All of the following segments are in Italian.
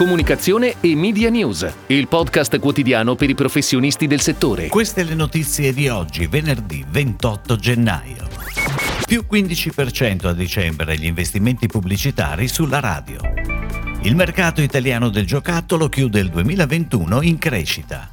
comunicazione e media news, il podcast quotidiano per i professionisti del settore. Queste le notizie di oggi, venerdì 28 gennaio. Più 15% a dicembre gli investimenti pubblicitari sulla radio. Il mercato italiano del giocattolo chiude il 2021 in crescita.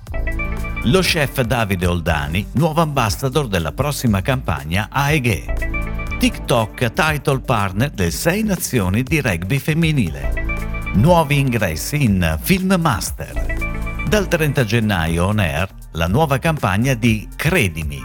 Lo chef Davide Oldani, nuovo ambassador della prossima campagna AEG. TikTok title partner del 6 nazioni di rugby femminile. Nuovi ingressi in Film Master. Dal 30 gennaio on air la nuova campagna di Credimi.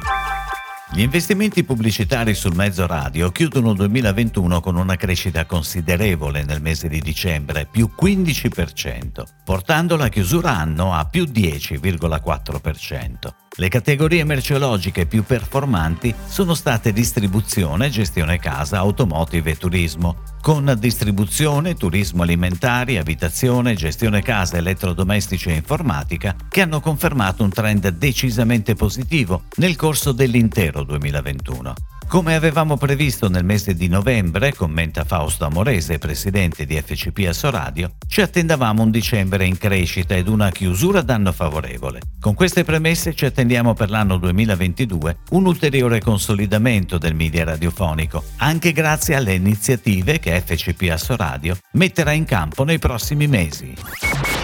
Gli investimenti pubblicitari sul mezzo radio chiudono il 2021 con una crescita considerevole nel mese di dicembre, più 15%, portando la chiusura anno a più 10,4%. Le categorie merceologiche più performanti sono state distribuzione, gestione casa, automotive e turismo, con distribuzione, turismo alimentari, abitazione, gestione casa, elettrodomestici e informatica che hanno confermato un trend decisamente positivo nel corso dell'intero 2021. Come avevamo previsto nel mese di novembre, commenta Fausto Amorese, presidente di FCP Assoradio, ci attendavamo un dicembre in crescita ed una chiusura d'anno favorevole. Con queste premesse ci attendiamo per l'anno 2022 un ulteriore consolidamento del media radiofonico, anche grazie alle iniziative che FCP Assoradio metterà in campo nei prossimi mesi.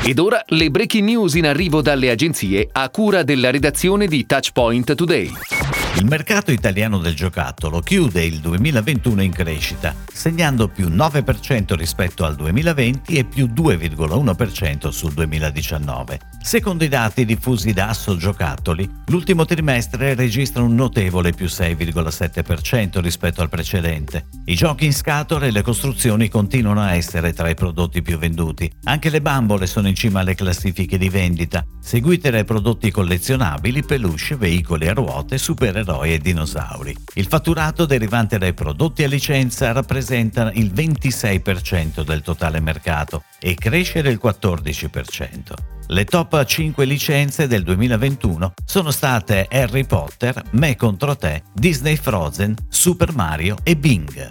Ed ora le breaking news in arrivo dalle agenzie a cura della redazione di Touchpoint Today. Il mercato italiano del giocattolo chiude il 2021 in crescita, segnando più 9% rispetto al 2020 e più 2,1% sul 2019. Secondo i dati diffusi da Asso Giocattoli, l'ultimo trimestre registra un notevole più 6,7% rispetto al precedente. I giochi in scatole e le costruzioni continuano a essere tra i prodotti più venduti. Anche le bambole sono in cima alle classifiche di vendita, seguite dai prodotti collezionabili, peluche, veicoli a ruote, supereroi e dinosauri. Il fatturato derivante dai prodotti a licenza rappresenta il 26% del totale mercato e cresce del 14%. Le top 5 licenze del 2021 sono state Harry Potter, Me contro te, Disney Frozen, Super Mario e Bing.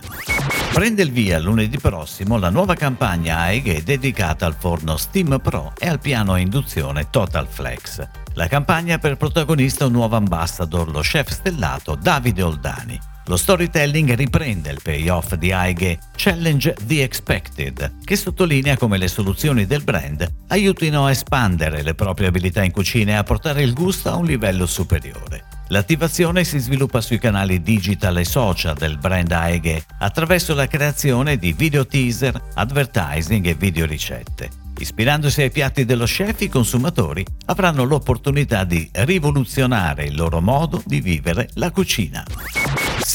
Prende il via lunedì prossimo la nuova campagna AEG dedicata al forno Steam Pro e al piano a induzione Total Flex. La campagna per protagonista un nuovo ambassador, lo chef stellato Davide Oldani. Lo storytelling riprende il payoff di AEG Challenge the Expected, che sottolinea come le soluzioni del brand aiutino a espandere le proprie abilità in cucina e a portare il gusto a un livello superiore. L'attivazione si sviluppa sui canali digital e social del brand AEG attraverso la creazione di video teaser, advertising e video ricette. Ispirandosi ai piatti dello chef, i consumatori avranno l'opportunità di rivoluzionare il loro modo di vivere la cucina.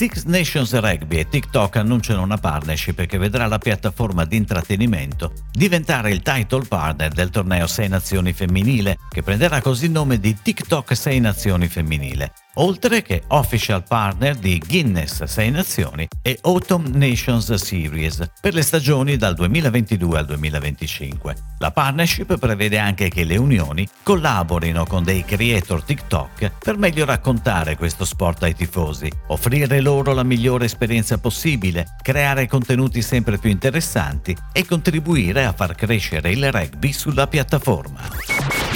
Six Nations Rugby e TikTok annunciano una partnership che vedrà la piattaforma di intrattenimento diventare il title partner del torneo 6 Nazioni femminile, che prenderà così il nome di TikTok 6 Nazioni femminile, oltre che official partner di Guinness 6 Nazioni e Autumn Nations Series per le stagioni dal 2022 al 2025. La partnership prevede anche che le unioni collaborino con dei creator TikTok per meglio raccontare questo sport ai tifosi, offrire loro la migliore esperienza possibile, creare contenuti sempre più interessanti e contribuire a far crescere il rugby sulla piattaforma.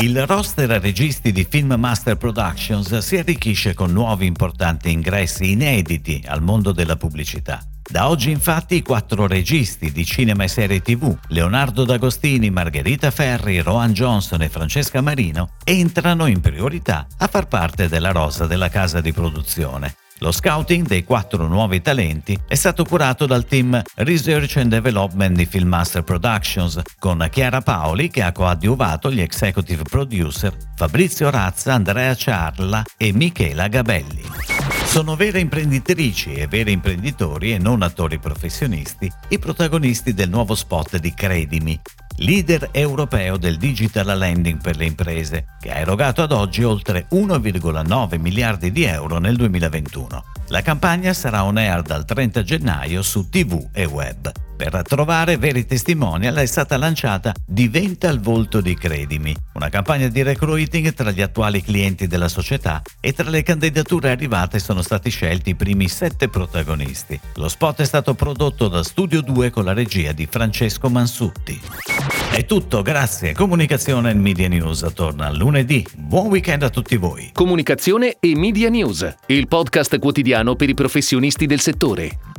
Il roster registi di Film Master Productions si arricchisce con nuovi importanti ingressi inediti al mondo della pubblicità. Da oggi infatti i quattro registi di cinema e serie tv, Leonardo D'Agostini, Margherita Ferri, Rohan Johnson e Francesca Marino, entrano in priorità a far parte della rosa della casa di produzione. Lo scouting dei quattro nuovi talenti è stato curato dal team Research and Development di Filmmaster Productions, con Chiara Paoli che ha coadiuvato gli executive producer Fabrizio Razza, Andrea Ciarla e Michela Gabelli. Sono vere imprenditrici e veri imprenditori e non attori professionisti i protagonisti del nuovo spot di Credimi, leader europeo del digital lending per le imprese, che ha erogato ad oggi oltre 1,9 miliardi di euro nel 2021. La campagna sarà on air dal 30 gennaio su TV e web. Per trovare veri testimonial è stata lanciata Diventa il volto di Credimi, una campagna di recruiting tra gli attuali clienti della società e tra le candidature arrivate sono stati scelti i primi sette protagonisti. Lo spot è stato prodotto da Studio 2 con la regia di Francesco Mansutti. È tutto, grazie. Comunicazione e Media News torna lunedì. Buon weekend a tutti voi. Comunicazione e Media News, il podcast quotidiano per i professionisti del settore.